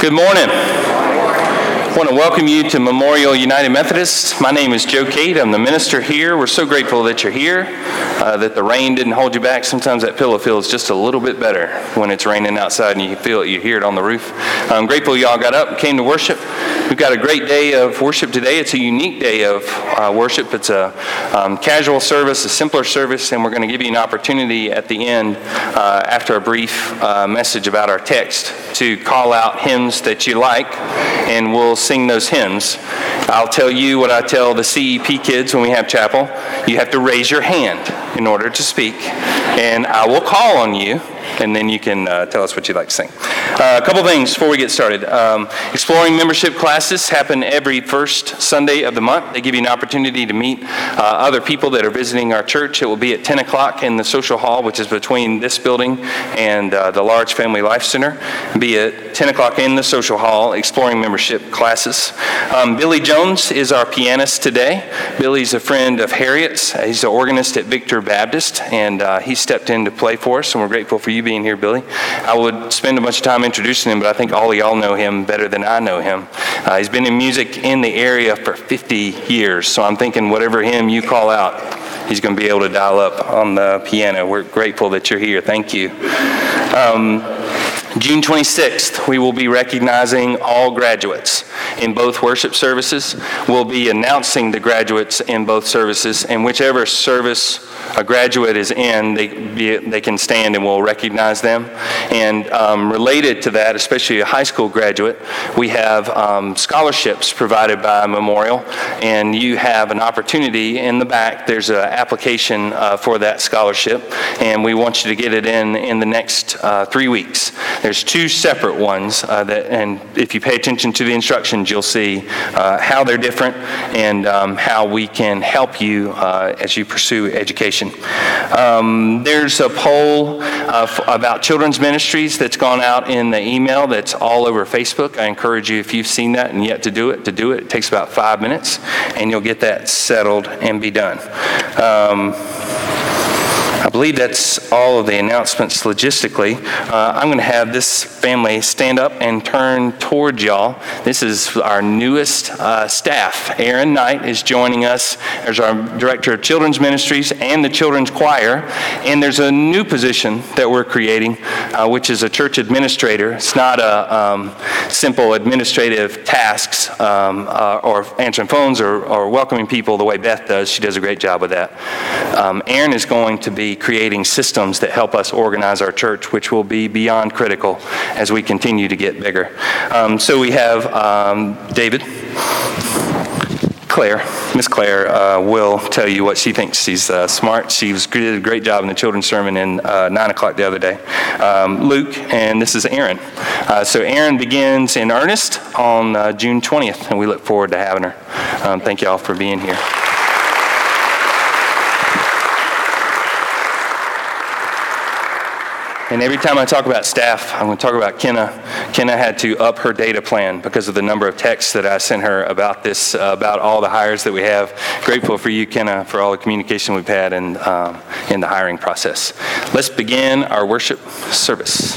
Good morning. I want to welcome you to Memorial United Methodist. My name is Joe Cade. I'm the minister here. We're so grateful that you're here, uh, that the rain didn't hold you back. Sometimes that pillow feels just a little bit better when it's raining outside and you feel it, you hear it on the roof. I'm grateful y'all got up and came to worship. We've got a great day of worship today. It's a unique day of uh, worship. It's a um, casual service, a simpler service, and we're going to give you an opportunity at the end, uh, after a brief uh, message about our text, to call out hymns that you like, and we'll sing those hymns. I'll tell you what I tell the CEP kids when we have chapel. You have to raise your hand in order to speak, and I will call on you and then you can uh, tell us what you'd like to sing. Uh, a couple things before we get started. Um, exploring membership classes happen every first Sunday of the month. They give you an opportunity to meet uh, other people that are visiting our church. It will be at 10 o'clock in the social hall, which is between this building and uh, the Large Family Life Center. Be at 10 o'clock in the social hall, exploring membership classes. Um, Billy Jones is our pianist today. Billy's a friend of Harriet's. He's an organist at Victor Baptist, and uh, he stepped in to play for us, and we're grateful for you being here, Billy. I would spend a bunch of time introducing him, but I think all of y'all know him better than I know him. Uh, he's been in music in the area for 50 years, so I'm thinking whatever hymn you call out, he's going to be able to dial up on the piano. We're grateful that you're here. Thank you. Um, June 26th, we will be recognizing all graduates in both worship services. We'll be announcing the graduates in both services, and whichever service a graduate is in, they, be, they can stand and we'll recognize them. And um, related to that, especially a high school graduate, we have um, scholarships provided by Memorial, and you have an opportunity in the back. There's an application uh, for that scholarship, and we want you to get it in in the next uh, three weeks. There's two separate ones uh, that, and if you pay attention to the instructions, you'll see uh, how they're different and um, how we can help you uh, as you pursue education. Um, there's a poll uh, f- about children's ministries that's gone out in the email that's all over Facebook. I encourage you, if you've seen that and yet to do it, to do it. It takes about five minutes, and you'll get that settled and be done. Um, I believe that's all of the announcements logistically. Uh, I'm going to have this family stand up and turn toward y'all. This is our newest uh, staff. Aaron Knight is joining us as our Director of Children's Ministries and the Children's Choir. And there's a new position that we're creating, uh, which is a church administrator. It's not a um, simple administrative tasks um, uh, or answering phones or, or, welcoming people the way Beth does. She does a great job with that. Um, Aaron is going to be creating systems that help us organize our church, which will be beyond critical as we continue to get bigger. Um, so we have um, David. Claire, Miss Claire, uh, will tell you what she thinks. She's uh, smart. She was, did a great job in the children's sermon in uh, 9 o'clock the other day. Um, Luke, and this is Aaron. Uh, so Aaron begins in earnest on uh, June 20th, and we look forward to having her. Um, thank you all for being here. And every time I talk about staff, I'm going to talk about Kenna. Kenna had to up her data plan because of the number of texts that I sent her about this, uh, about all the hires that we have. Grateful for you, Kenna, for all the communication we've had in, um, in the hiring process. Let's begin our worship service.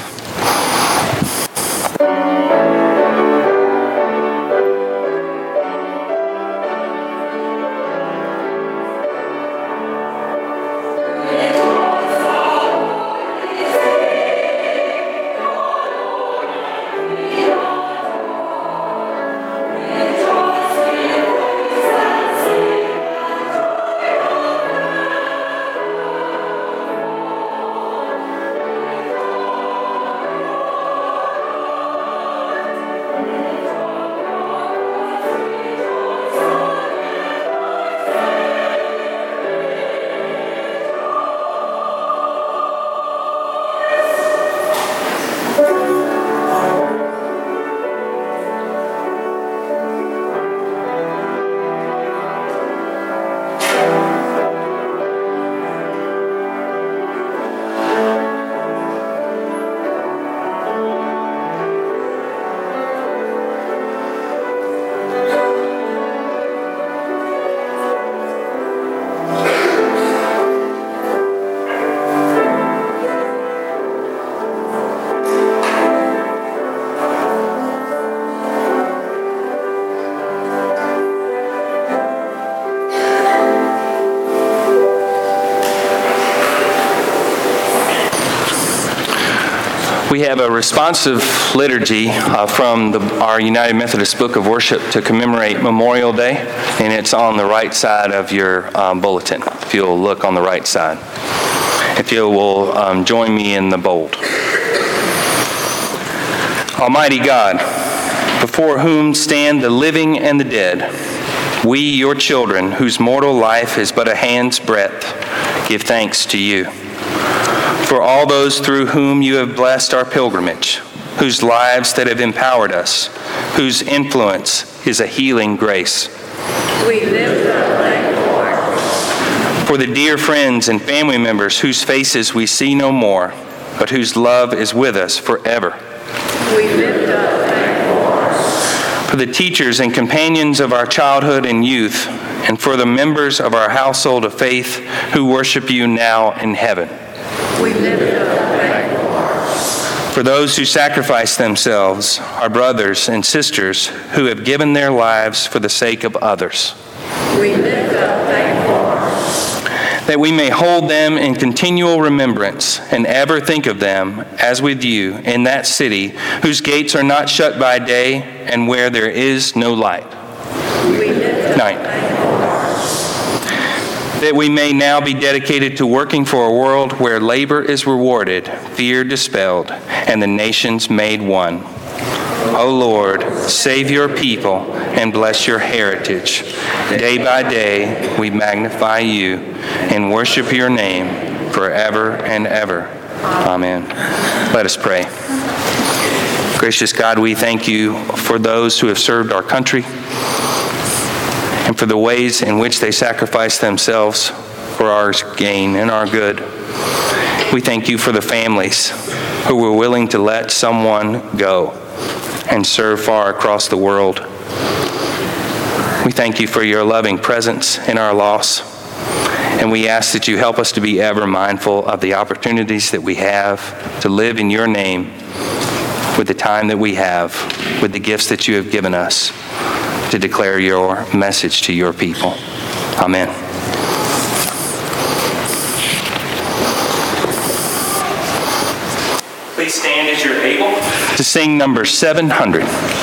Have a responsive liturgy uh, from the, our United Methodist Book of Worship to commemorate Memorial Day, and it's on the right side of your um, bulletin, if you'll look on the right side. If you will um, join me in the bold. Almighty God, before whom stand the living and the dead, we, your children, whose mortal life is but a hand's breadth, give thanks to you for all those through whom you have blessed our pilgrimage, whose lives that have empowered us, whose influence is a healing grace. We lift up thy Lord. For the dear friends and family members whose faces we see no more, but whose love is with us forever. We lift Lord. For the teachers and companions of our childhood and youth, and for the members of our household of faith who worship you now in heaven. We lift up thy Lord. For those who sacrifice themselves, our brothers and sisters who have given their lives for the sake of others, We lift up that we may hold them in continual remembrance and ever think of them as with you in that city whose gates are not shut by day and where there is no light. We lift up Night. That we may now be dedicated to working for a world where labor is rewarded, fear dispelled, and the nations made one. O Lord, save your people and bless your heritage. Day by day, we magnify you and worship your name forever and ever. Amen. Let us pray. Gracious God, we thank you for those who have served our country and for the ways in which they sacrifice themselves for our gain and our good. We thank you for the families who were willing to let someone go and serve far across the world. We thank you for your loving presence in our loss. And we ask that you help us to be ever mindful of the opportunities that we have to live in your name with the time that we have, with the gifts that you have given us to declare your message to your people. Amen. Please stand as you're able to sing number 700.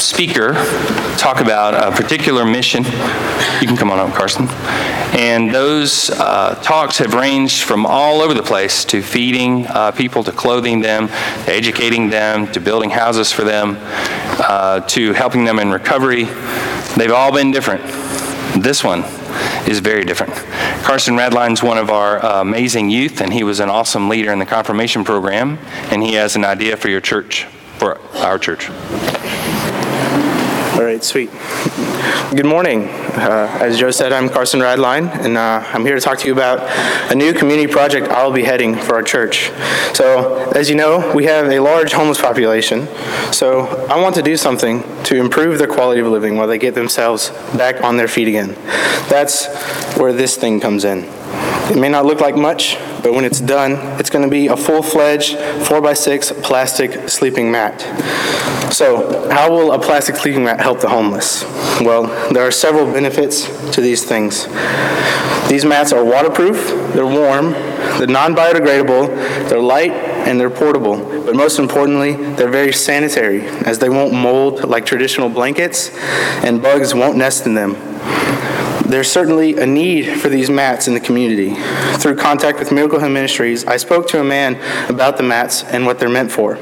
Speaker talk about a particular mission. You can come on up, Carson. And those uh, talks have ranged from all over the place to feeding uh, people, to clothing them, to educating them, to building houses for them, uh, to helping them in recovery. They've all been different. This one is very different. Carson Radline's one of our uh, amazing youth, and he was an awesome leader in the confirmation program, and he has an idea for your church, for our church. All right, sweet. Good morning. Uh, as Joe said, I'm Carson Radline, and uh, I'm here to talk to you about a new community project I'll be heading for our church. So, as you know, we have a large homeless population, so I want to do something to improve their quality of living while they get themselves back on their feet again. That's where this thing comes in. It may not look like much, but when it's done, it's going to be a full-fledged 4x6 plastic sleeping mat. So, how will a plastic sleeping mat help the homeless? Well, there are several benefits to these things. These mats are waterproof, they're warm, they're non-biodegradable, they're light, and they're portable. But most importantly, they're very sanitary, as they won't mold like traditional blankets, and bugs won't nest in them. There's certainly a need for these mats in the community. Through contact with Miracle Home Ministries, I spoke to a man about the mats and what they're meant for.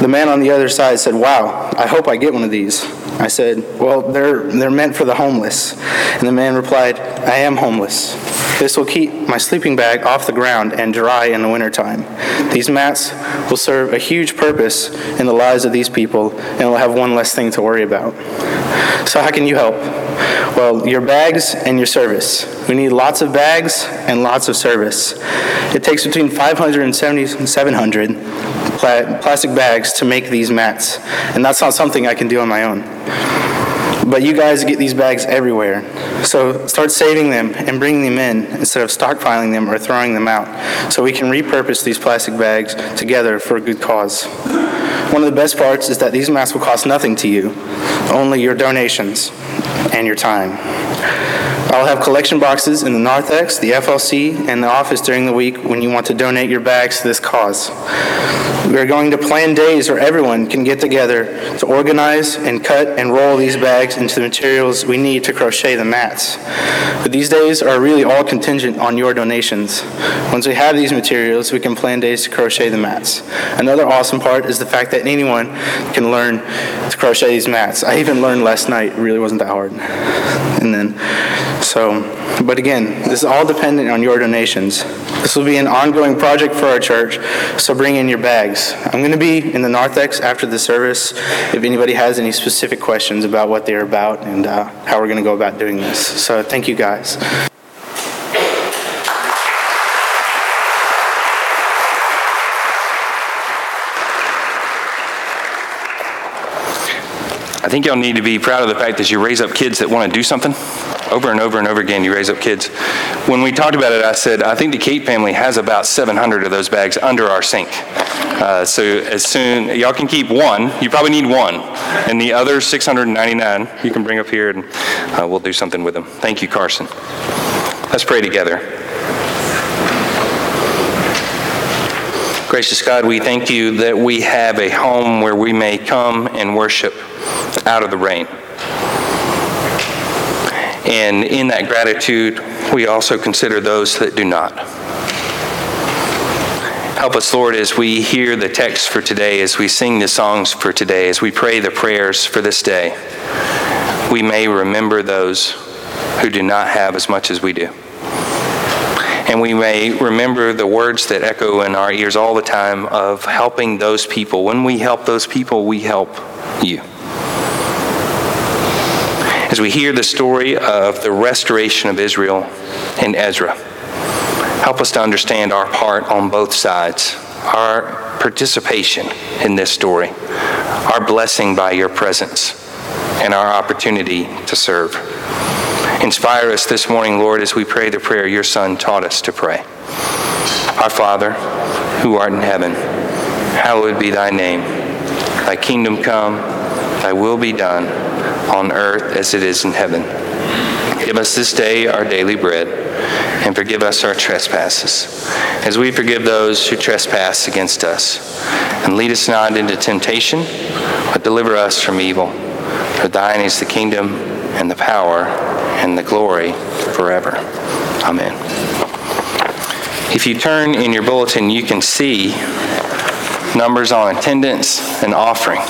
The man on the other side said, Wow, I hope I get one of these. I said, Well, they're, they're meant for the homeless. And the man replied, I am homeless. This will keep my sleeping bag off the ground and dry in the wintertime. These mats will serve a huge purpose in the lives of these people, and we'll have one less thing to worry about. So, how can you help? Well, your bags and your service. We need lots of bags and lots of service. It takes between 570 and 700 pla- plastic bags to make these mats, and that's not something I can do on my own. But you guys get these bags everywhere. So start saving them and bringing them in instead of stockpiling them or throwing them out so we can repurpose these plastic bags together for a good cause. One of the best parts is that these mats will cost nothing to you, only your donations and your time. I'll have collection boxes in the narthex, the FLC, and the office during the week when you want to donate your bags to this cause. We are going to plan days where everyone can get together to organize and cut and roll these bags into the materials we need to crochet the mats. But these days are really all contingent on your donations. Once we have these materials, we can plan days to crochet the mats. Another awesome part is the fact that anyone can learn to crochet these mats. I even learned last night, it really wasn't that hard. And then, so, but again, this is all dependent on your donations. This will be an ongoing project for our church, so bring in your bags. I'm going to be in the narthex after the service if anybody has any specific questions about what they're about and uh, how we're going to go about doing this. So thank you guys. I think y'all need to be proud of the fact that you raise up kids that want to do something. Over and over and over again, you raise up kids. When we talked about it, I said, I think the Kate family has about 700 of those bags under our sink. Uh, so as soon, y'all can keep one. You probably need one. And the other 699, you can bring up here and uh, we'll do something with them. Thank you, Carson. Let's pray together. Gracious God, we thank you that we have a home where we may come and worship out of the rain. And in that gratitude, we also consider those that do not. Help us, Lord, as we hear the text for today, as we sing the songs for today, as we pray the prayers for this day, we may remember those who do not have as much as we do. And we may remember the words that echo in our ears all the time of helping those people. When we help those people, we help you. As we hear the story of the restoration of Israel in Ezra, help us to understand our part on both sides, our participation in this story, our blessing by your presence, and our opportunity to serve. Inspire us this morning, Lord, as we pray the prayer your Son taught us to pray. Our Father, who art in heaven, hallowed be thy name. Thy kingdom come, thy will be done, on earth as it is in heaven. Give us this day our daily bread, and forgive us our trespasses, as we forgive those who trespass against us. And lead us not into temptation, but deliver us from evil. For thine is the kingdom, and the power, and the glory forever. Amen. If you turn in your bulletin, you can see numbers on attendance and offering.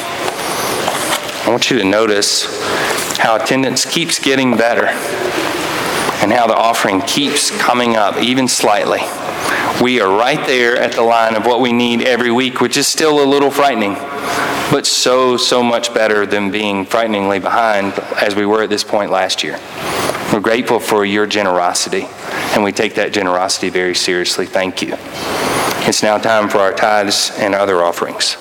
I want you to notice how attendance keeps getting better and how the offering keeps coming up, even slightly. We are right there at the line of what we need every week, which is still a little frightening, but so, so much better than being frighteningly behind as we were at this point last year. We're grateful for your generosity, and we take that generosity very seriously. Thank you. It's now time for our tithes and other offerings.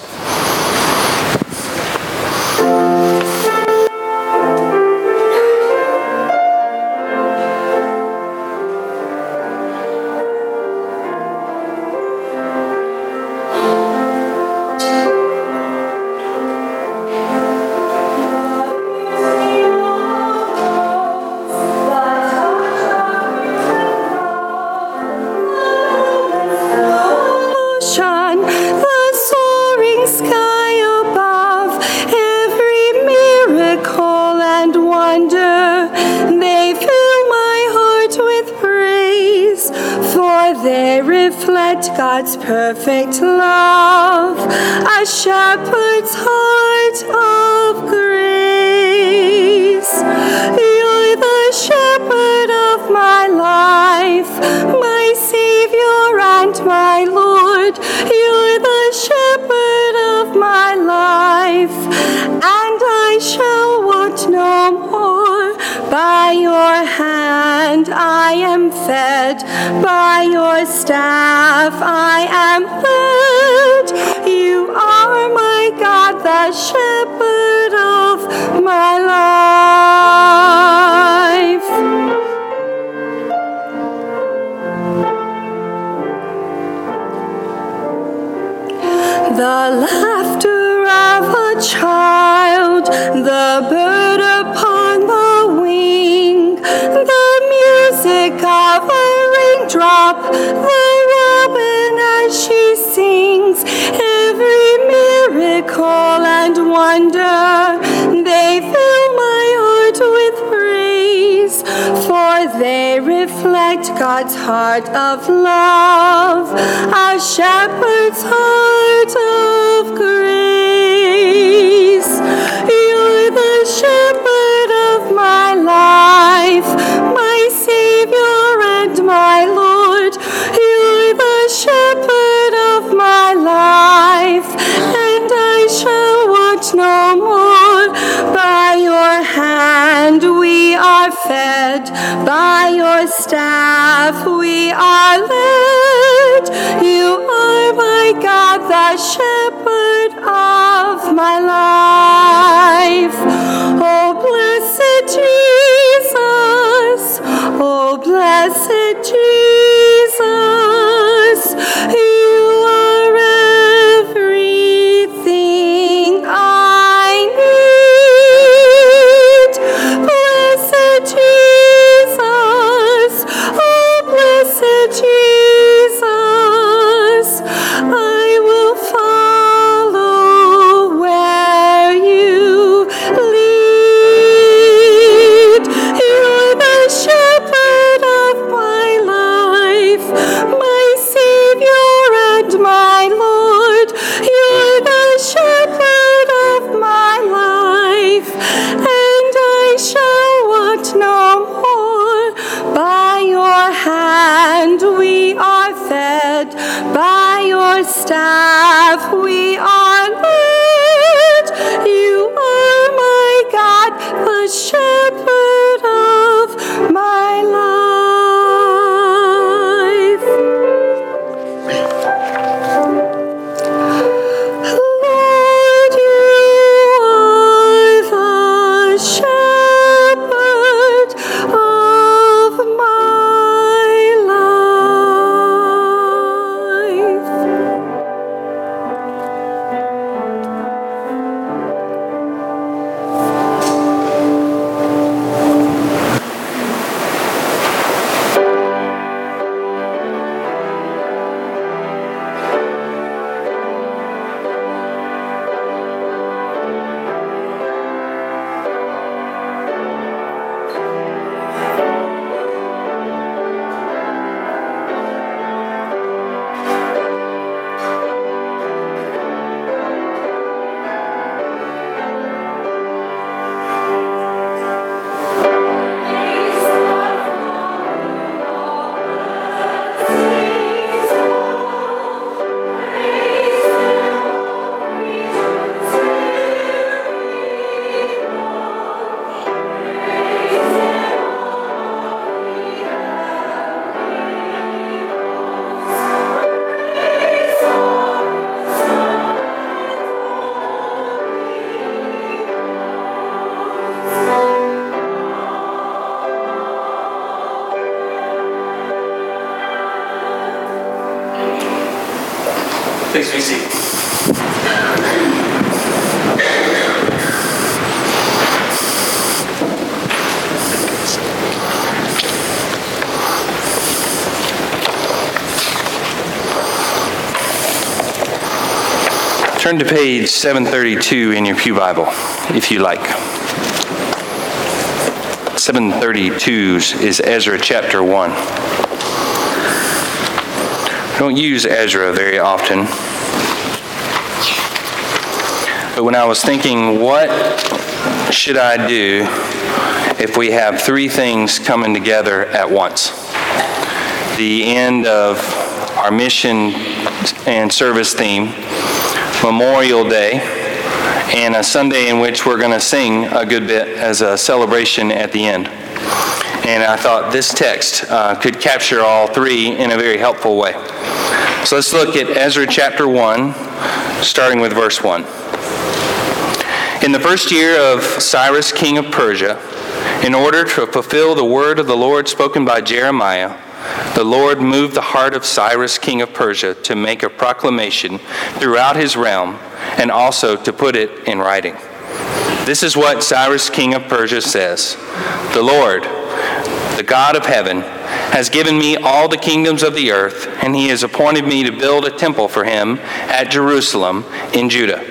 Reflect God's heart of love, a shepherd's heart of grace. You're the shepherd of my life, my Savior and my Lord. You're the shepherd of my life, and I shall want no more. Hand we are fed, by your staff we are led. You are my God, the shepherd of my life. Oh, Turn to page 732 in your Pew Bible, if you like. 732 is Ezra chapter 1. I don't use Ezra very often. But when I was thinking, what should I do if we have three things coming together at once? The end of our mission and service theme, Memorial Day, and a Sunday in which we're going to sing a good bit as a celebration at the end. And I thought this text uh, could capture all three in a very helpful way. So let's look at Ezra chapter 1, starting with verse 1. In the first year of Cyrus, king of Persia, in order to fulfill the word of the Lord spoken by Jeremiah, the Lord moved the heart of Cyrus, king of Persia, to make a proclamation throughout his realm and also to put it in writing. This is what Cyrus, king of Persia, says The Lord, the God of heaven, has given me all the kingdoms of the earth, and he has appointed me to build a temple for him at Jerusalem in Judah.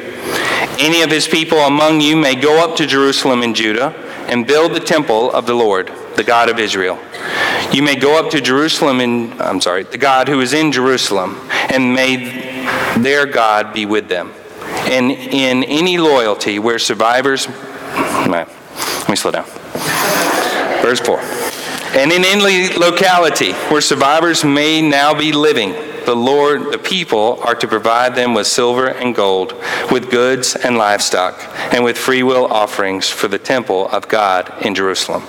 Any of his people among you may go up to Jerusalem in Judah and build the temple of the Lord, the God of Israel. You may go up to Jerusalem in, I'm sorry, the God who is in Jerusalem, and may their God be with them. And in any loyalty where survivors, let me slow down. Verse 4. And in any locality where survivors may now be living, the Lord, the people are to provide them with silver and gold, with goods and livestock, and with freewill offerings for the temple of God in Jerusalem.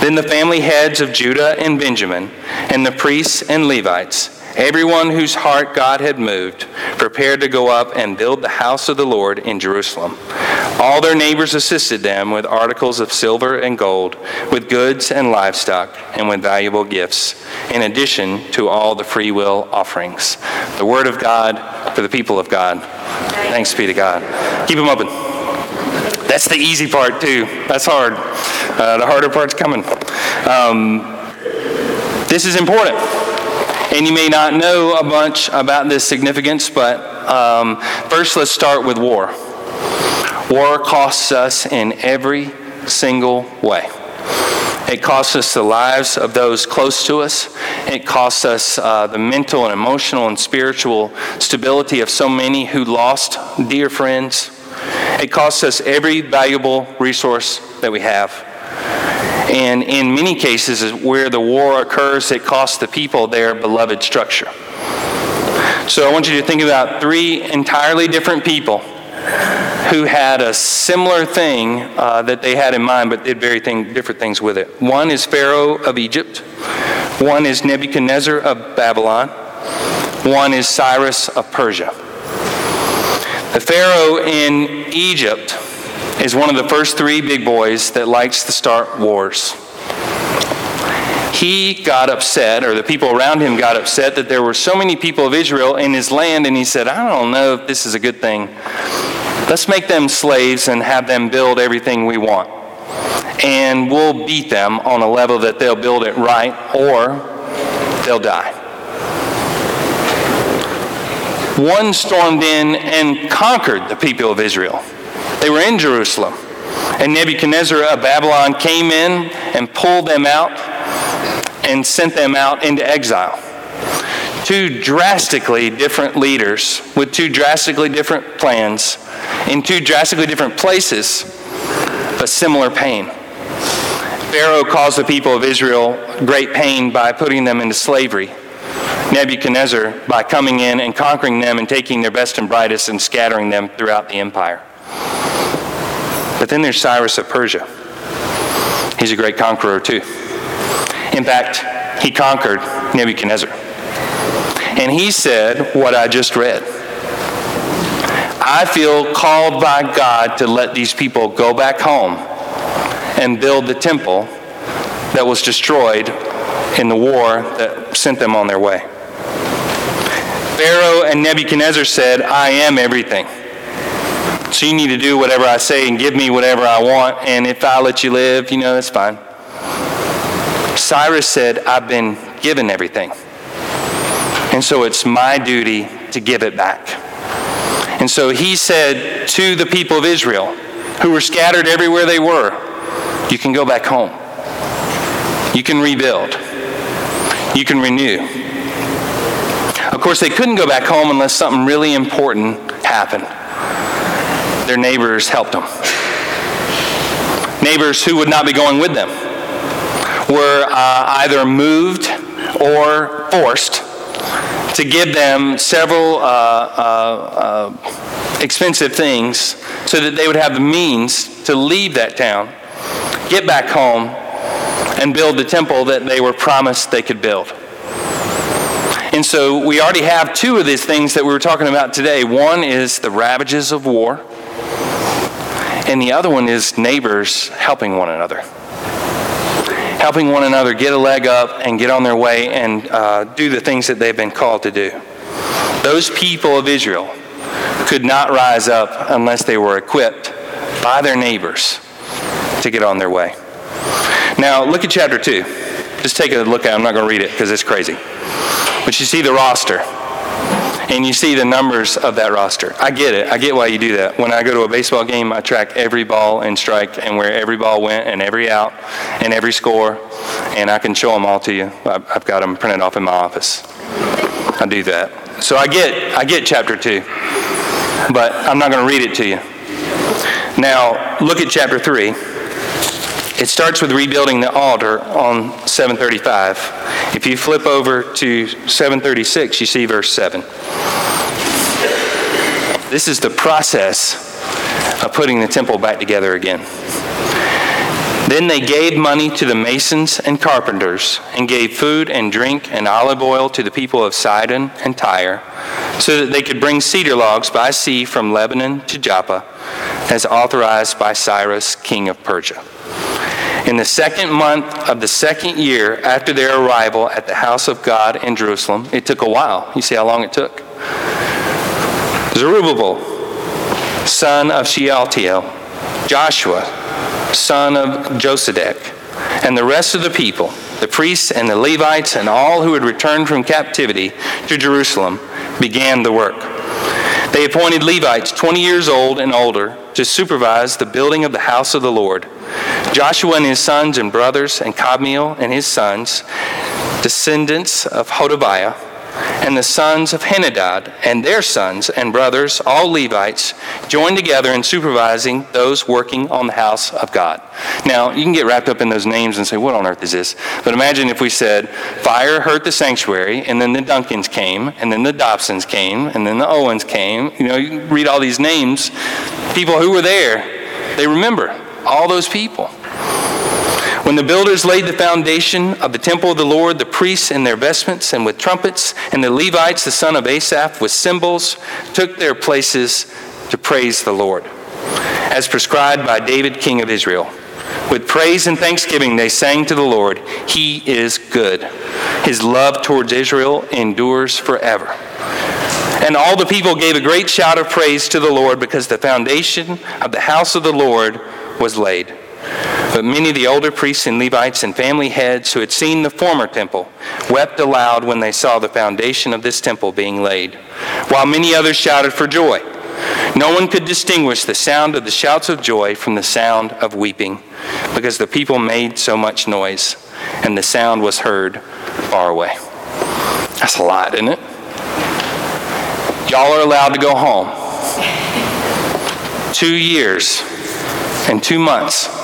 Then the family heads of Judah and Benjamin, and the priests and Levites, everyone whose heart God had moved, prepared to go up and build the house of the Lord in Jerusalem. All their neighbors assisted them with articles of silver and gold, with goods and livestock, and with valuable gifts, in addition to all the free will offerings. The word of God for the people of God. Thanks be to God. Keep them open. That's the easy part, too. That's hard. Uh, the harder part's coming. Um, this is important. And you may not know a bunch about this significance, but um, first let's start with war. War costs us in every single way. It costs us the lives of those close to us. It costs us uh, the mental and emotional and spiritual stability of so many who lost dear friends. It costs us every valuable resource that we have. And in many cases, where the war occurs, it costs the people their beloved structure. So I want you to think about three entirely different people who had a similar thing uh, that they had in mind, but did very thing, different things with it. One is Pharaoh of Egypt, one is Nebuchadnezzar of Babylon, one is Cyrus of Persia. The Pharaoh in Egypt is one of the first three big boys that likes to start wars. He got upset, or the people around him got upset, that there were so many people of Israel in his land, and he said, I don't know if this is a good thing. Let's make them slaves and have them build everything we want. And we'll beat them on a level that they'll build it right, or they'll die. One stormed in and conquered the people of Israel. They were in Jerusalem. And Nebuchadnezzar of Babylon came in and pulled them out and sent them out into exile. Two drastically different leaders with two drastically different plans in two drastically different places, but similar pain. Pharaoh caused the people of Israel great pain by putting them into slavery. Nebuchadnezzar by coming in and conquering them and taking their best and brightest and scattering them throughout the empire. But then there's Cyrus of Persia. He's a great conqueror, too. In fact, he conquered Nebuchadnezzar. And he said what I just read. I feel called by God to let these people go back home and build the temple that was destroyed in the war that sent them on their way. Pharaoh and Nebuchadnezzar said, I am everything. So you need to do whatever I say and give me whatever I want, and if I let you live, you know, that's fine. Cyrus said, I've been given everything. And so it's my duty to give it back. And so he said to the people of Israel, who were scattered everywhere they were, You can go back home. You can rebuild. You can renew. Of course, they couldn't go back home unless something really important happened their neighbors helped them. Neighbors who would not be going with them were uh, either moved or forced to give them several uh, uh, uh, expensive things so that they would have the means to leave that town, get back home, and build the temple that they were promised they could build. And so we already have two of these things that we were talking about today. One is the ravages of war, and the other one is neighbors helping one another. Helping one another get a leg up and get on their way and uh, do the things that they've been called to do. Those people of Israel could not rise up unless they were equipped by their neighbors to get on their way. Now, look at chapter 2. Just take a look at it. I'm not going to read it because it's crazy. But you see the roster and you see the numbers of that roster. I get it. I get why you do that. When I go to a baseball game, I track every ball and strike and where every ball went and every out and every score, and I can show them all to you. I've got them printed off in my office. I do that. So I get I get chapter 2. But I'm not going to read it to you. Now, look at chapter 3. It starts with rebuilding the altar on 735. If you flip over to 736, you see verse 7. This is the process of putting the temple back together again. Then they gave money to the masons and carpenters, and gave food and drink and olive oil to the people of Sidon and Tyre, so that they could bring cedar logs by sea from Lebanon to Joppa, as authorized by Cyrus, king of Persia. In the second month of the second year after their arrival at the house of God in Jerusalem, it took a while. You see how long it took? Zerubbabel, son of Shealtiel, Joshua, son of Jozadak, and the rest of the people, the priests and the Levites and all who had returned from captivity to Jerusalem, began the work. They appointed Levites 20 years old and older to supervise the building of the house of the Lord. Joshua and his sons and brothers, and Kadmiel and his sons, descendants of Hodaviah, and the sons of Henadad and their sons and brothers, all Levites, joined together in supervising those working on the house of God. Now, you can get wrapped up in those names and say, what on earth is this? But imagine if we said, fire hurt the sanctuary, and then the Duncans came, and then the Dobsons came, and then the Owens came. You know, you read all these names. People who were there, they remember all those people. When the builders laid the foundation of the temple of the Lord, the priests in their vestments and with trumpets, and the Levites, the son of Asaph, with cymbals, took their places to praise the Lord, as prescribed by David, king of Israel. With praise and thanksgiving, they sang to the Lord, He is good. His love towards Israel endures forever. And all the people gave a great shout of praise to the Lord because the foundation of the house of the Lord was laid. But many of the older priests and Levites and family heads who had seen the former temple wept aloud when they saw the foundation of this temple being laid, while many others shouted for joy. No one could distinguish the sound of the shouts of joy from the sound of weeping, because the people made so much noise, and the sound was heard far away. That's a lot, isn't it? Y'all are allowed to go home. Two years and two months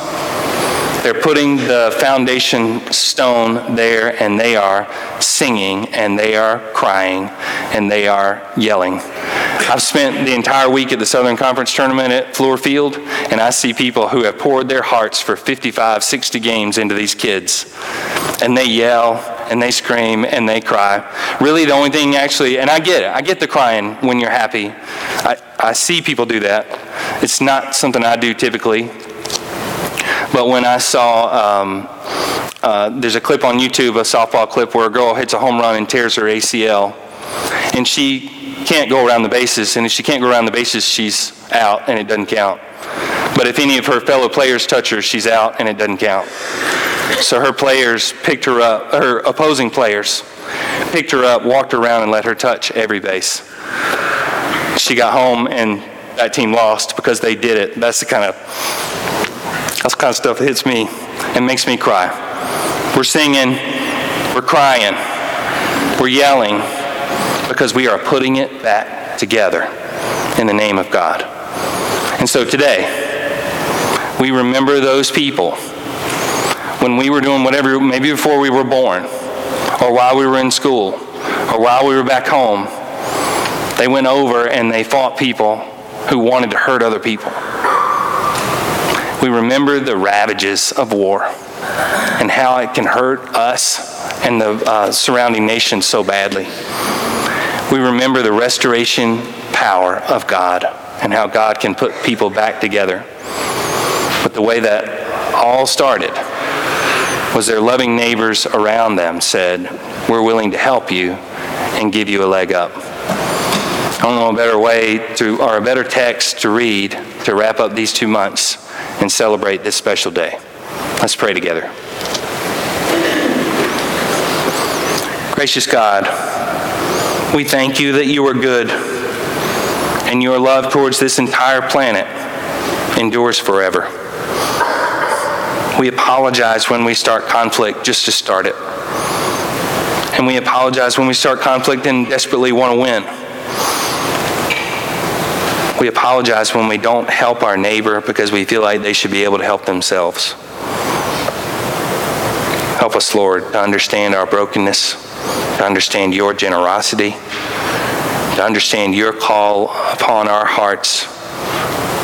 they're putting the foundation stone there, and they are singing, and they are crying, and they are yelling. I've spent the entire week at the Southern Conference tournament at Fluor Field, and I see people who have poured their hearts for 55, 60 games into these kids. And they yell, and they scream, and they cry. Really, the only thing actually, and I get it, I get the crying when you're happy. I, I see people do that. It's not something I do typically. But when I saw, um, uh, there's a clip on YouTube, a softball clip where a girl hits a home run and tears her ACL, and she can't go around the bases, and if she can't go around the bases, she's out and it doesn't count. But if any of her fellow players touch her, she's out and it doesn't count. So her players picked her up, her opposing players picked her up, walked around, and let her touch every base. She got home and that team lost because they did it. That's the kind of that's kind of stuff that hits me and makes me cry. We're singing, we're crying, we're yelling because we are putting it back together in the name of God. And so today, we remember those people when we were doing whatever, maybe before we were born, or while we were in school, or while we were back home. They went over and they fought people who wanted to hurt other people we remember the ravages of war and how it can hurt us and the uh, surrounding nations so badly. We remember the restoration power of God and how God can put people back together. But the way that all started was their loving neighbors around them said, We're willing to help you and give you a leg up. I don't know a better way to, or a better text to read to wrap up these two months and celebrate this special day. Let's pray together. Gracious God, we thank you that you are good and your love towards this entire planet endures forever. We apologize when we start conflict just to start it. And we apologize when we start conflict and desperately want to win. We apologize when we don't help our neighbor because we feel like they should be able to help themselves. Help us, Lord, to understand our brokenness, to understand your generosity, to understand your call upon our hearts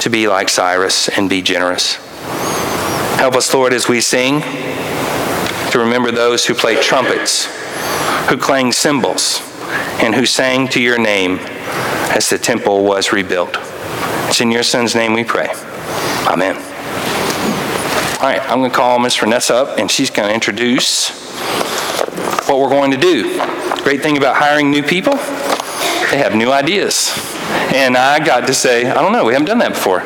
to be like Cyrus and be generous. Help us, Lord, as we sing, to remember those who play trumpets, who clang cymbals, and who sang to your name as the temple was rebuilt. It's in your son's name we pray. Amen. All right, I'm going to call Miss Vanessa up, and she's going to introduce what we're going to do. Great thing about hiring new people, they have new ideas. And I got to say, I don't know, we haven't done that before.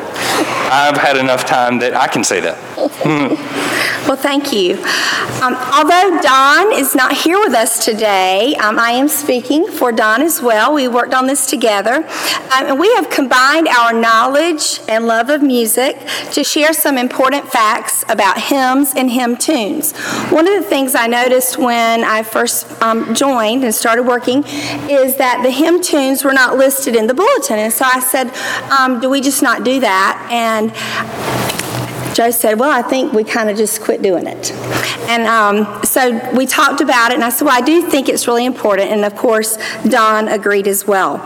I've had enough time that I can say that. Well, thank you. Um, although Don is not here with us today, um, I am speaking for Don as well. We worked on this together. Um, and we have combined our knowledge and love of music to share some important facts about hymns and hymn tunes. One of the things I noticed when I first um, joined and started working is that the hymn tunes were not listed in the bulletin. And so I said, um, Do we just not do that? And Joe said, Well, I think we kind of just quit doing it. And um, so we talked about it, and I said, Well, I do think it's really important. And of course, Don agreed as well.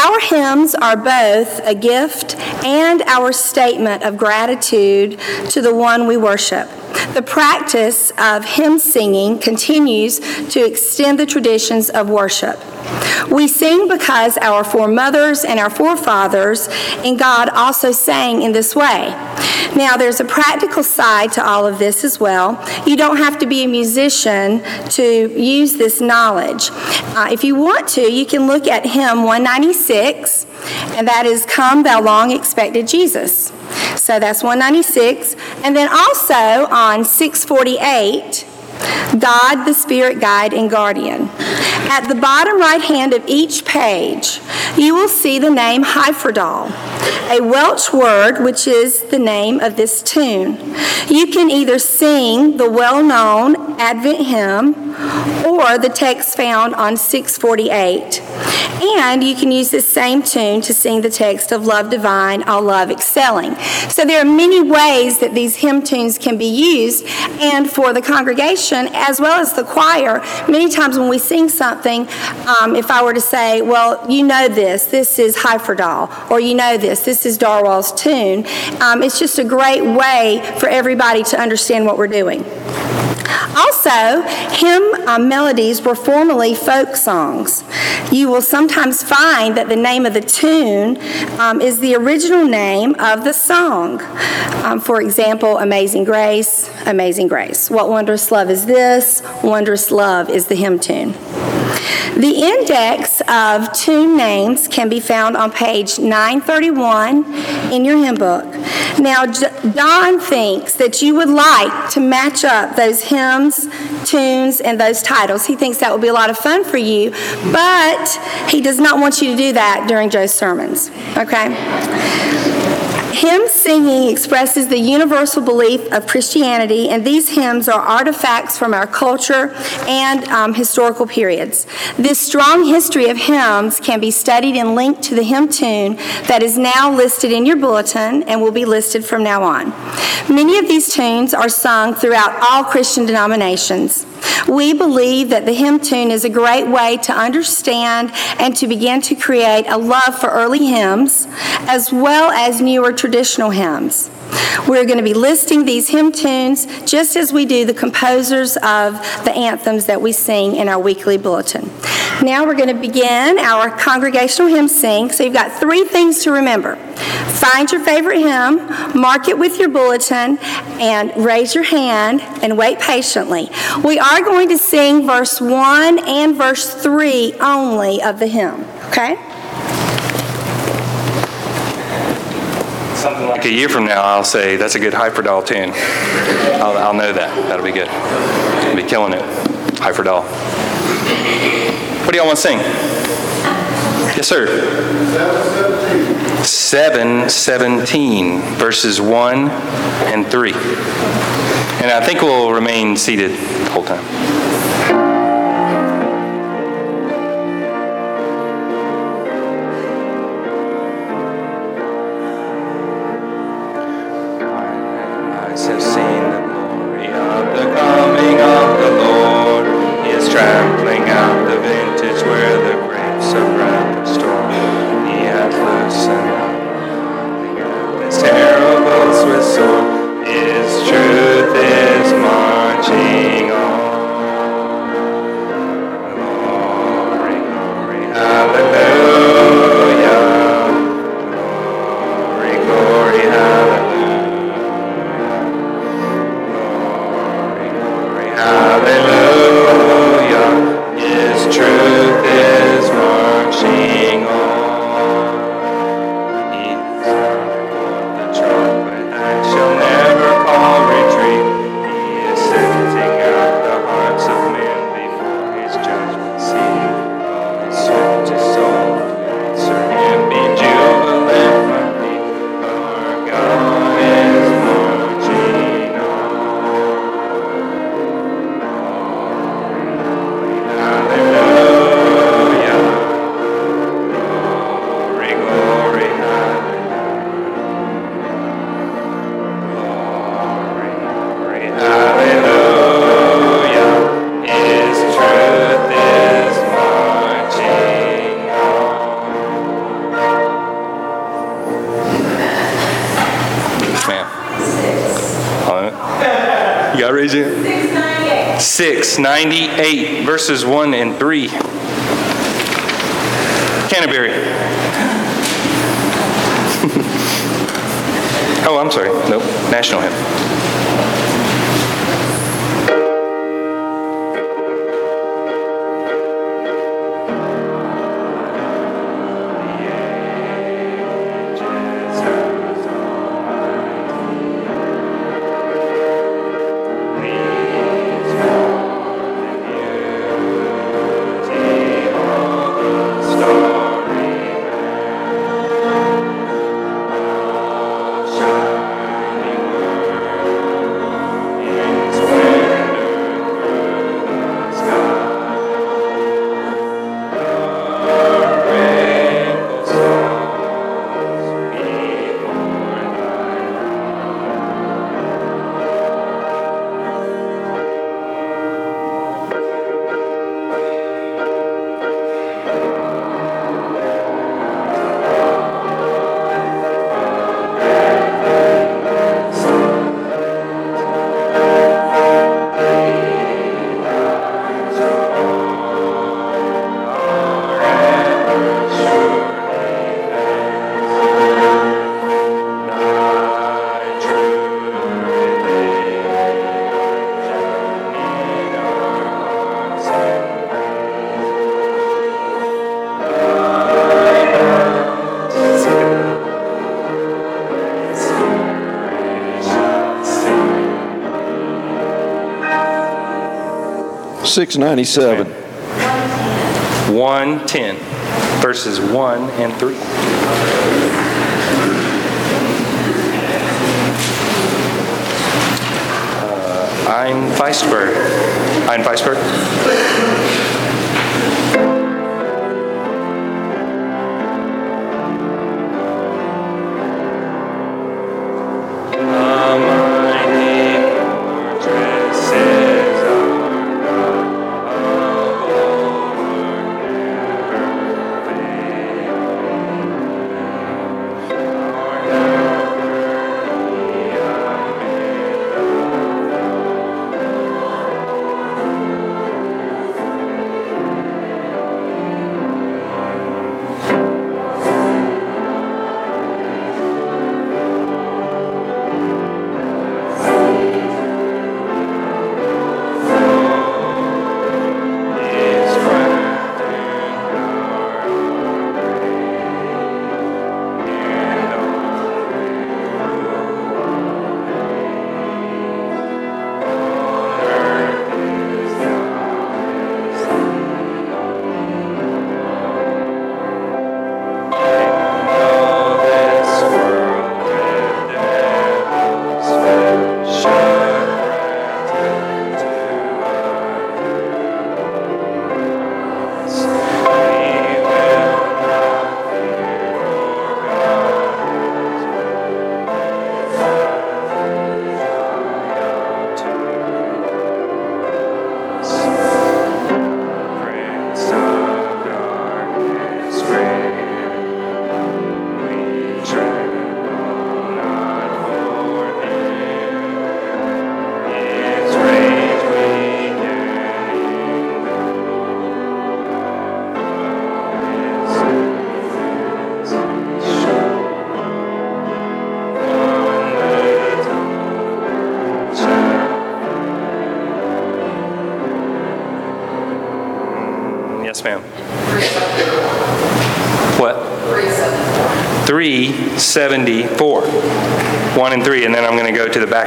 Our hymns are both a gift and our statement of gratitude to the one we worship. The practice of hymn singing continues to extend the traditions of worship. We sing because our foremothers and our forefathers in God also sang in this way. Now, there's a practical side to all of this as well. You don't have to be a musician to use this knowledge. Uh, if you want to, you can look at hymn 196, and that is Come Thou Long Expected Jesus. So that's 196. And then also on 648, God, the Spirit Guide and Guardian. At the bottom right hand of each page, you will see the name Hyfrydol, a Welsh word which is the name of this tune. You can either sing the well known Advent hymn or the text found on 648. And you can use this same tune to sing the text of Love Divine, All Love Excelling. So there are many ways that these hymn tunes can be used, and for the congregation as well as the choir, many times when we sing something, um, if I were to say, Well, you know this, this is Hyfrydol, or you know this, this is Darwall's tune, um, it's just a great way for everybody to understand what we're doing. Also, hymn uh, melodies were formerly folk songs. You will sometimes find that the name of the tune um, is the original name of the song. Um, for example, Amazing Grace, Amazing Grace. What wondrous love is this? Wondrous love is the hymn tune. The index of tune names can be found on page 931 in your hymn book. Now, Don thinks that you would like to match up those hymns, tunes, and those titles. He thinks that would be a lot of fun for you, but he does not want you to do that during Joe's sermons, okay? Hymn singing expresses the universal belief of Christianity, and these hymns are artifacts from our culture and um, historical periods. This strong history of hymns can be studied and linked to the hymn tune that is now listed in your bulletin and will be listed from now on. Many of these tunes are sung throughout all Christian denominations. We believe that the hymn tune is a great way to understand and to begin to create a love for early hymns as well as newer traditional hymns. We're going to be listing these hymn tunes just as we do the composers of the anthems that we sing in our weekly bulletin. Now we're going to begin our congregational hymn sing. So you've got three things to remember. Find your favorite hymn, mark it with your bulletin, and raise your hand and wait patiently. We are going to sing verse 1 and verse 3 only of the hymn, okay? Something like a year from now, I'll say, that's a good Hyfrydol tune. I'll, I'll know that. That'll be good. I'll be killing it. Hyfrydol. What do y'all want to sing? Yes, sir. 717, verses 1 and 3. And I think we'll remain seated the whole time. 698, verses 1 and 3. Six ninety-seven, one ten, verses 1 and 3. Uh, Ein feste Burg. Ein feste Burg.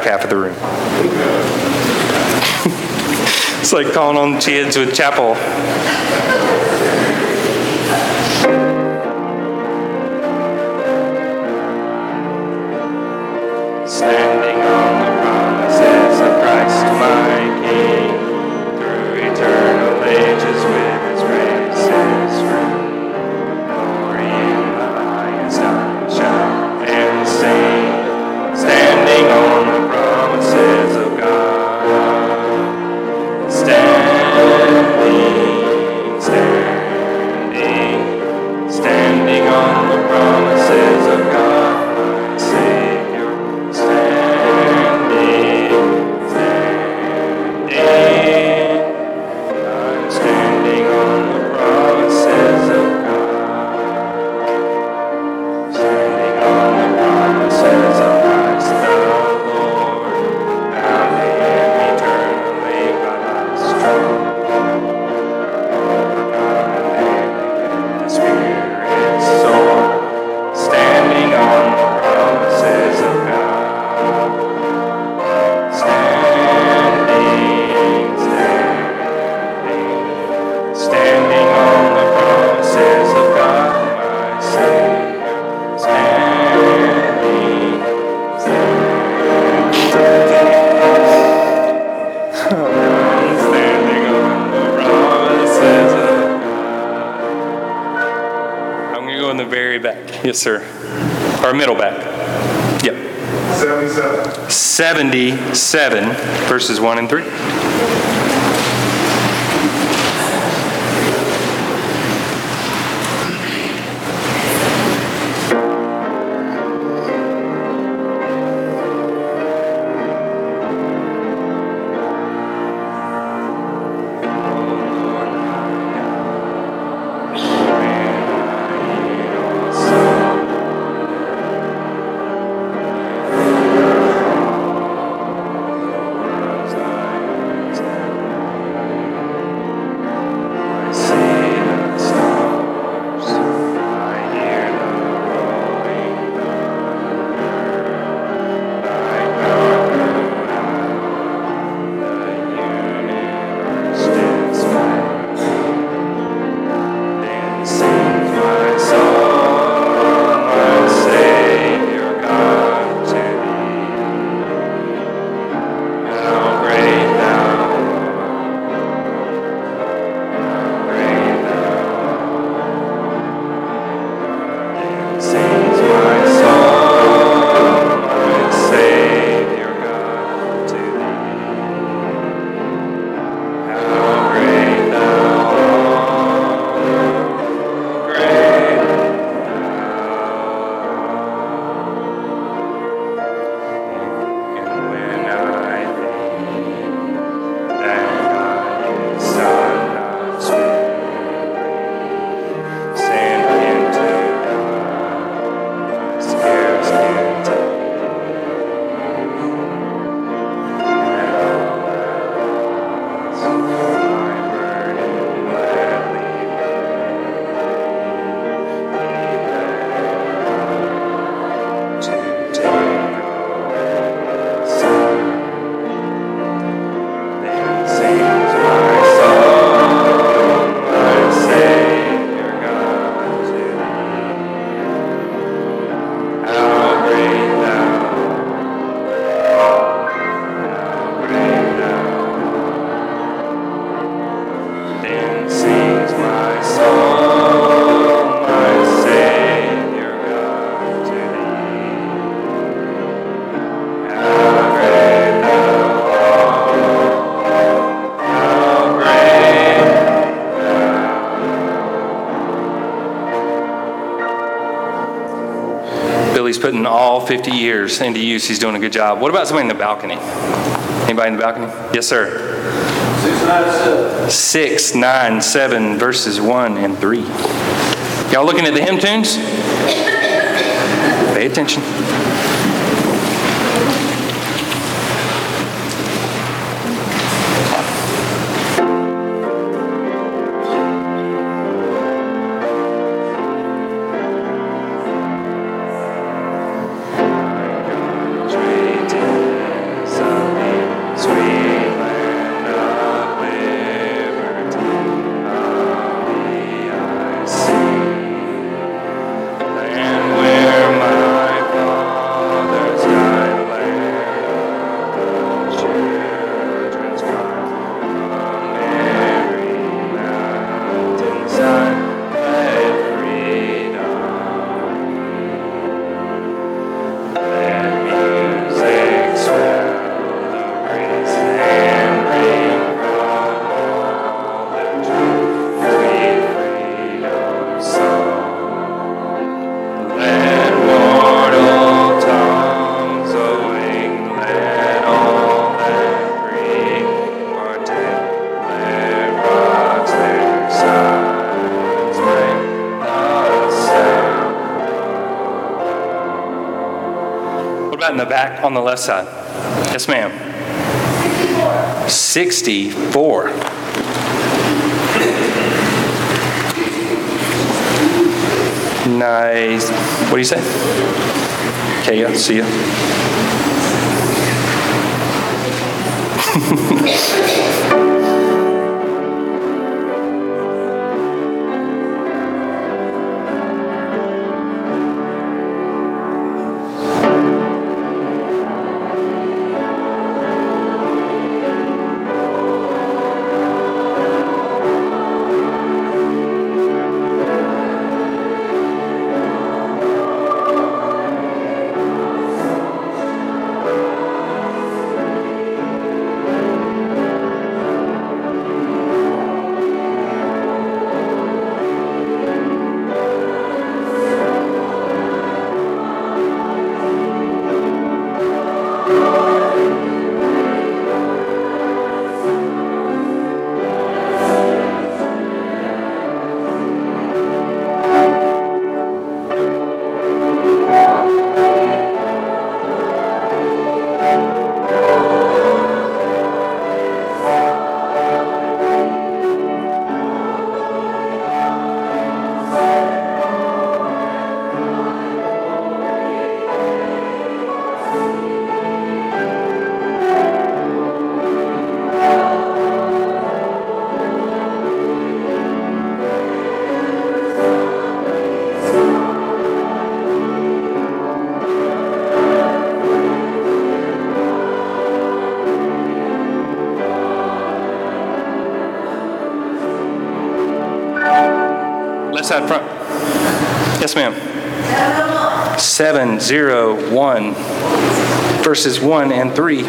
Half of the room. it's like calling on kids with chapel. Back. Yes, sir. Or middle back. Yep. 77. 77, verses 1 and 3. 50 years into use. He's doing a good job. What about somebody in the balcony? Anybody in the balcony? Yes, sir. 697 verses 1 and 3. Y'all looking at the hymn tunes? Pay attention. Back on the left side? Yes, ma'am. 64. Nice. What do you say? Okay, yeah, see ya. left side front. Yes, ma'am. 701 verses 1 and 3.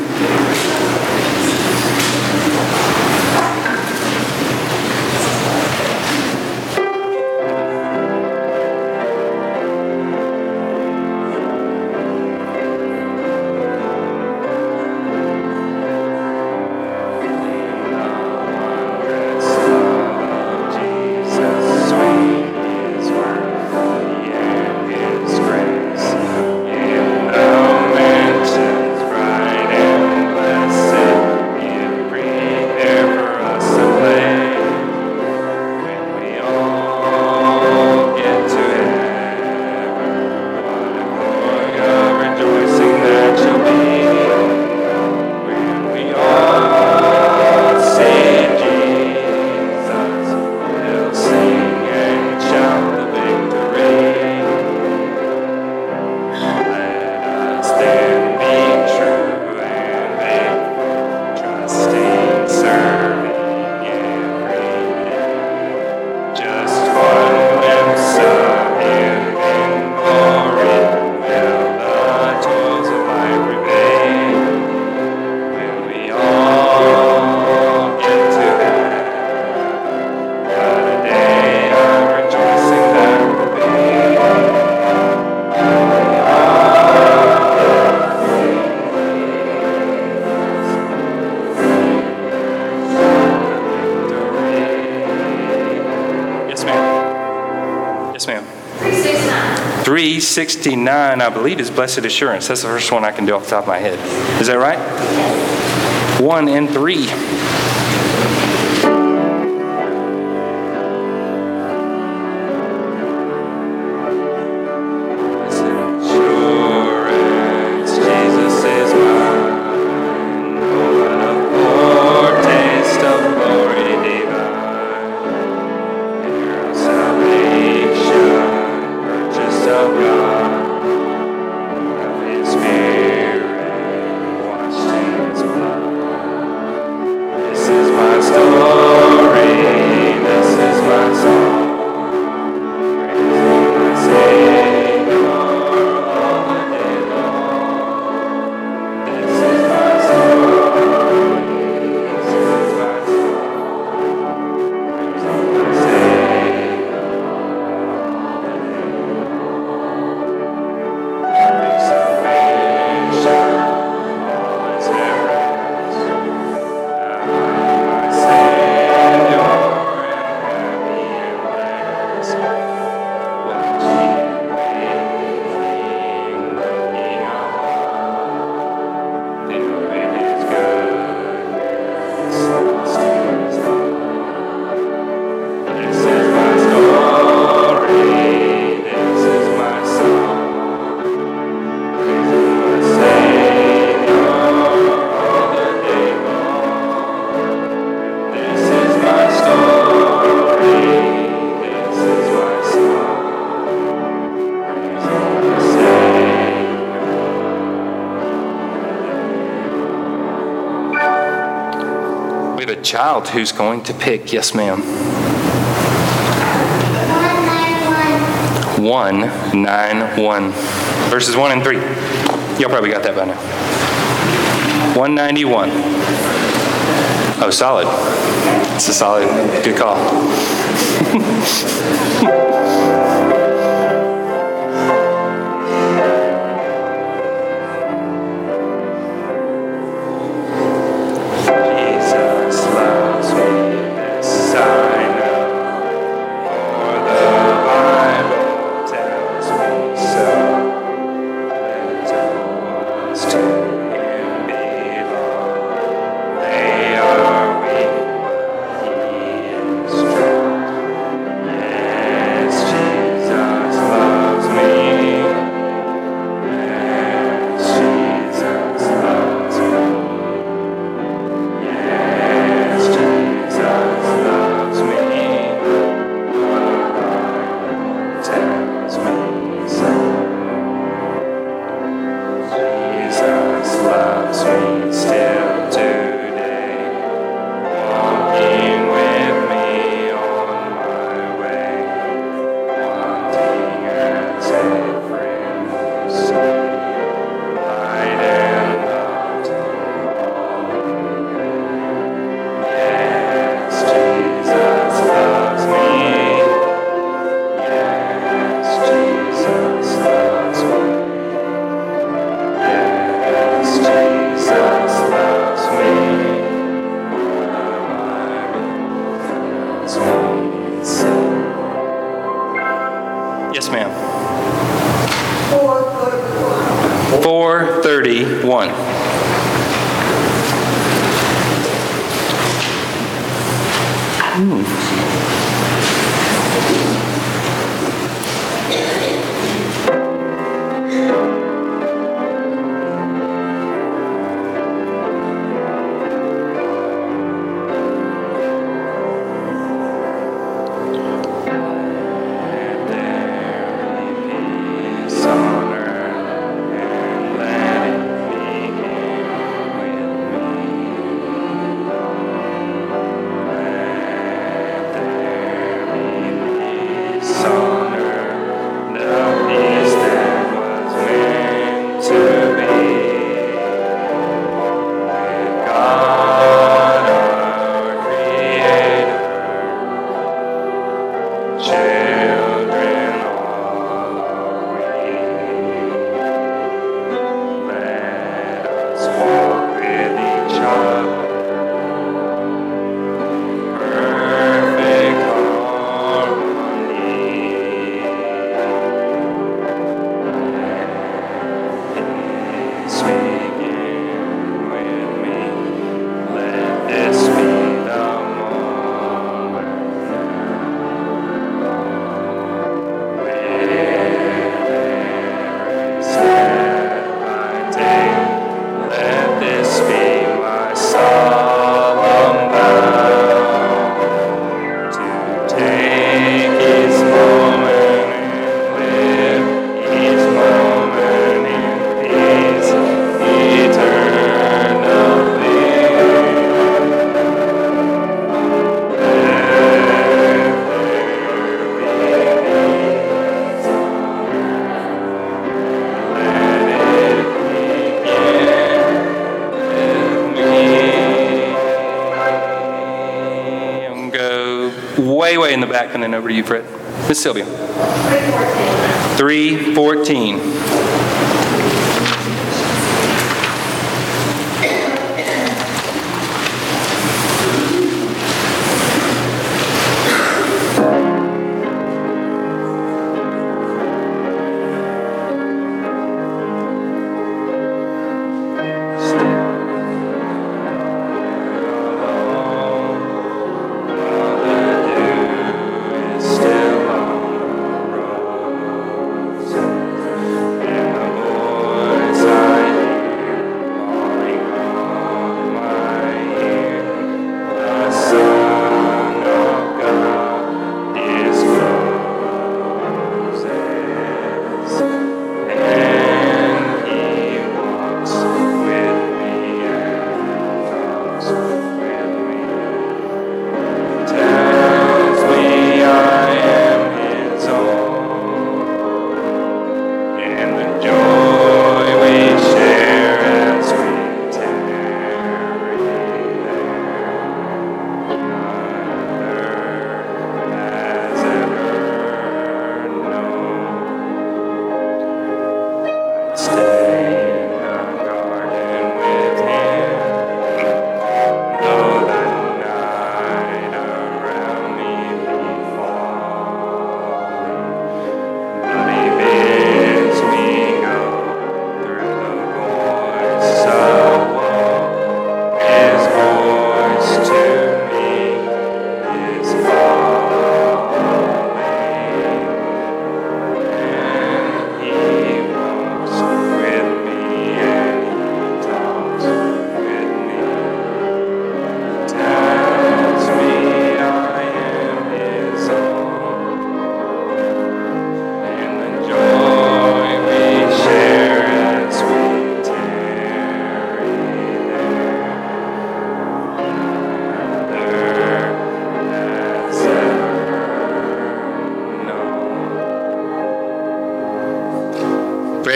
69, I believe, is Blessed Assurance. That's the first one I can do off the top of my head. Is that right? 1 and 3. This child who's going to pick, yes, ma'am. 191. Verses 1 and 3. Y'all probably got that by now. 191. Oh, solid. It's a solid, good call. way, way in the back, and then over to you, Fred. Miss Sylvia. 314. 314.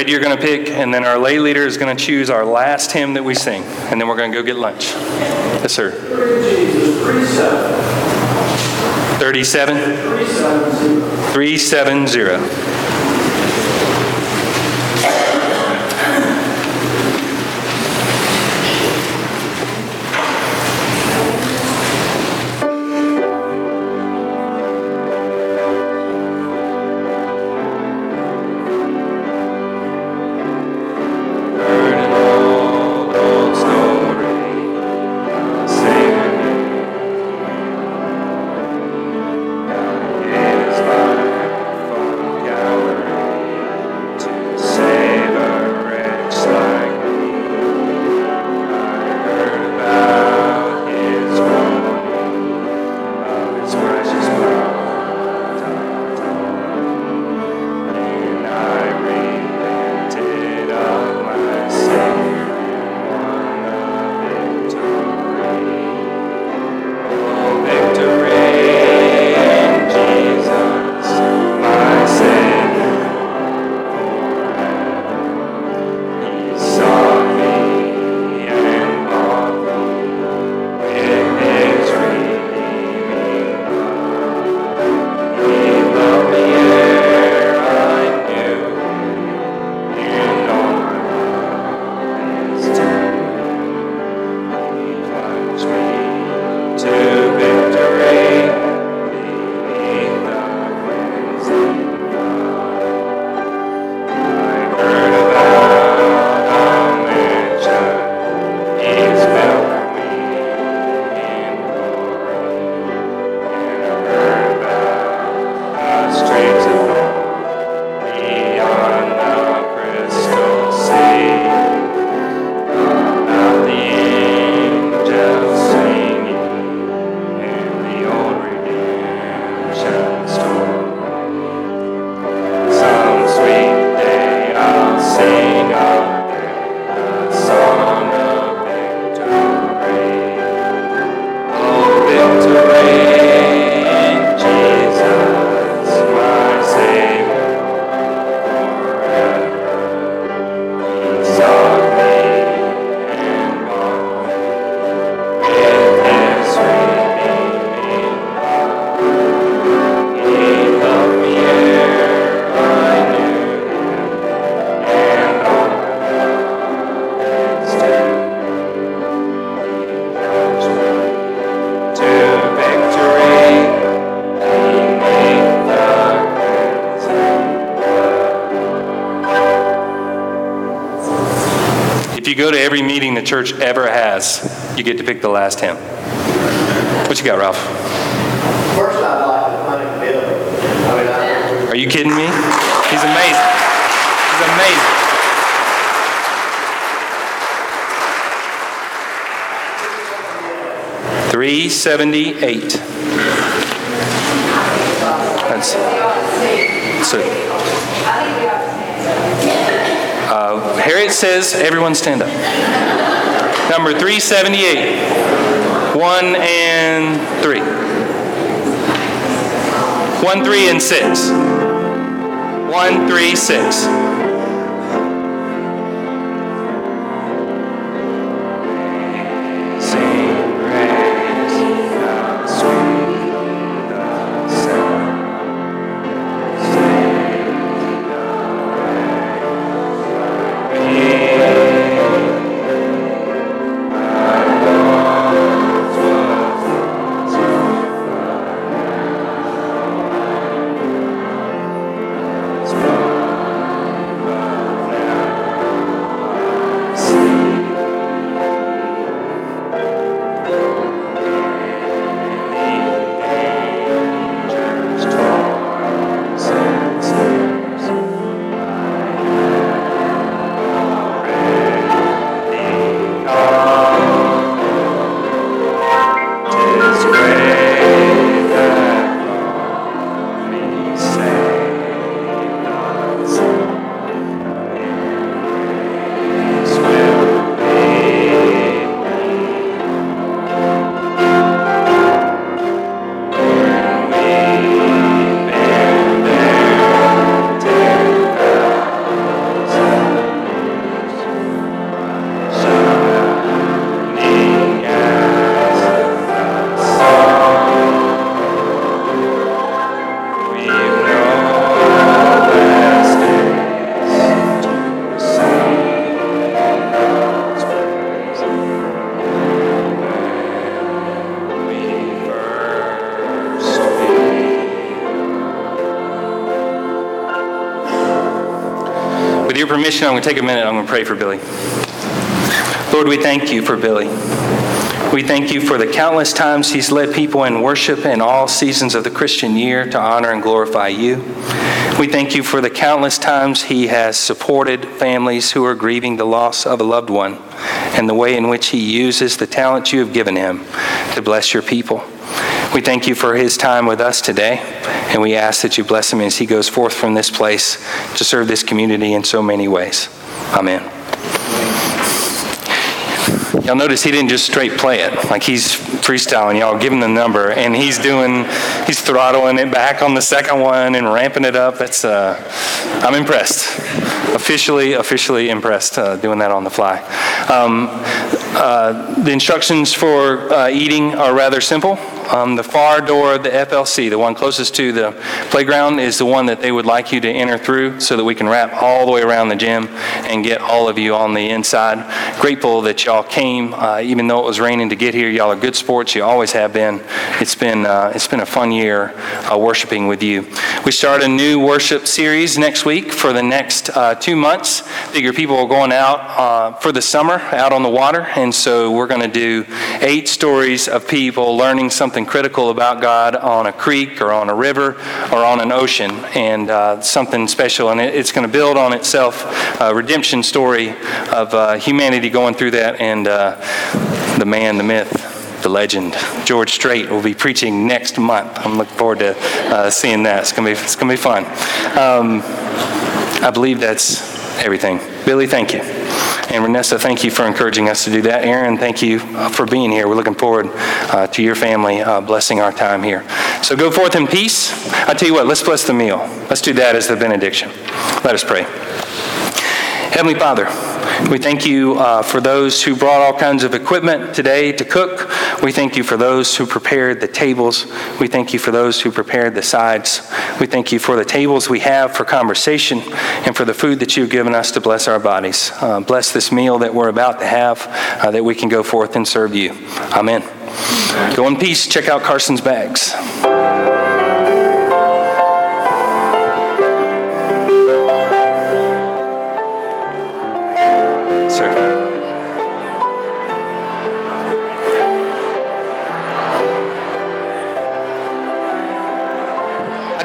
Ed, you're going to pick, and then our lay leader is going to choose our last hymn that we sing, and then we're going to go get lunch. Yes, sir. 37. 370. 370. Meeting the church ever has, you get to pick the last hymn. What you got, Ralph? First, I'd like to thank Bill. I mean, I, Are you kidding me? He's amazing. He's amazing. Three seventy-eight. That's so. Uh, Harriet says, "Everyone stand up." Number three seventy-eight. One and three. One, three, and six. One, three, six. I'm going to take a minute. I'm going to pray for Billy. Lord, we thank you for Billy. We thank you for the countless times he's led people in worship in all seasons of the Christian year to honor and glorify you. We thank you for the countless times he has supported families who are grieving the loss of a loved one and the way in which he uses the talent you have given him to bless your people. We thank you for his time with us today, and we ask that you bless him as he goes forth from this place to serve this community in so many ways. Amen. Y'all notice he didn't just straight play it. Like he's freestyling. Y'all give him the number, and he's doing, he's throttling it back on the second one and ramping it up. That's, uh, I'm impressed. Officially, officially impressed uh, doing that on the fly. Um, uh, the instructions for uh, eating are rather simple. Um, the far door of the FLC, the one closest to the playground, is the one that they would like you to enter through so that we can wrap all the way around the gym and get all of you on the inside. Grateful that y'all came, uh, even though it was raining to get here. Y'all are good sports. You always have been. It's been uh, it's been a fun year uh, worshiping with you. We start a new worship series next week for the next uh, two months. Figure people are going out uh, for the summer, out on the water, and so we're going to do eight stories of people learning something critical about God on a creek or on a river or on an ocean, and uh, something special. And it, it's going to build on itself a redemption story of uh, humanity going through that, and uh, the man, the myth, the legend, George Strait will be preaching next month. I'm looking forward to uh, seeing that. It's gonna be it's gonna be fun. Um, I believe that's everything. Billy, thank you. And Renessa, thank you for encouraging us to do that. Aaron, thank you for being here. We're looking forward uh, to your family uh, blessing our time here. So go forth in peace. I tell you what, let's bless the meal. Let's do that as the benediction. Let us pray. Heavenly Father, we thank you uh, for those who brought all kinds of equipment today to cook. We thank you for those who prepared the tables. We thank you for those who prepared the sides. We thank you for the tables we have for conversation and for the food that you've given us to bless our bodies. Uh, bless this meal that we're about to have uh, that we can go forth and serve you. Amen. Go in peace. Check out Carson's bags.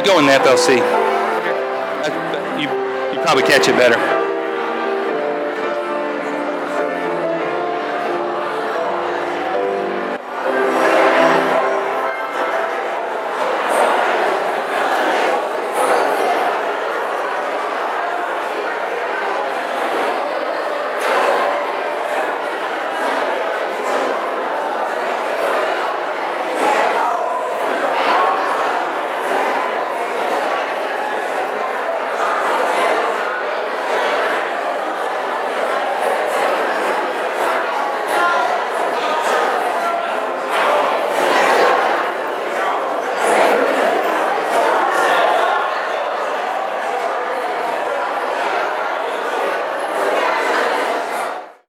FLC. Uh, You, you probably catch it better.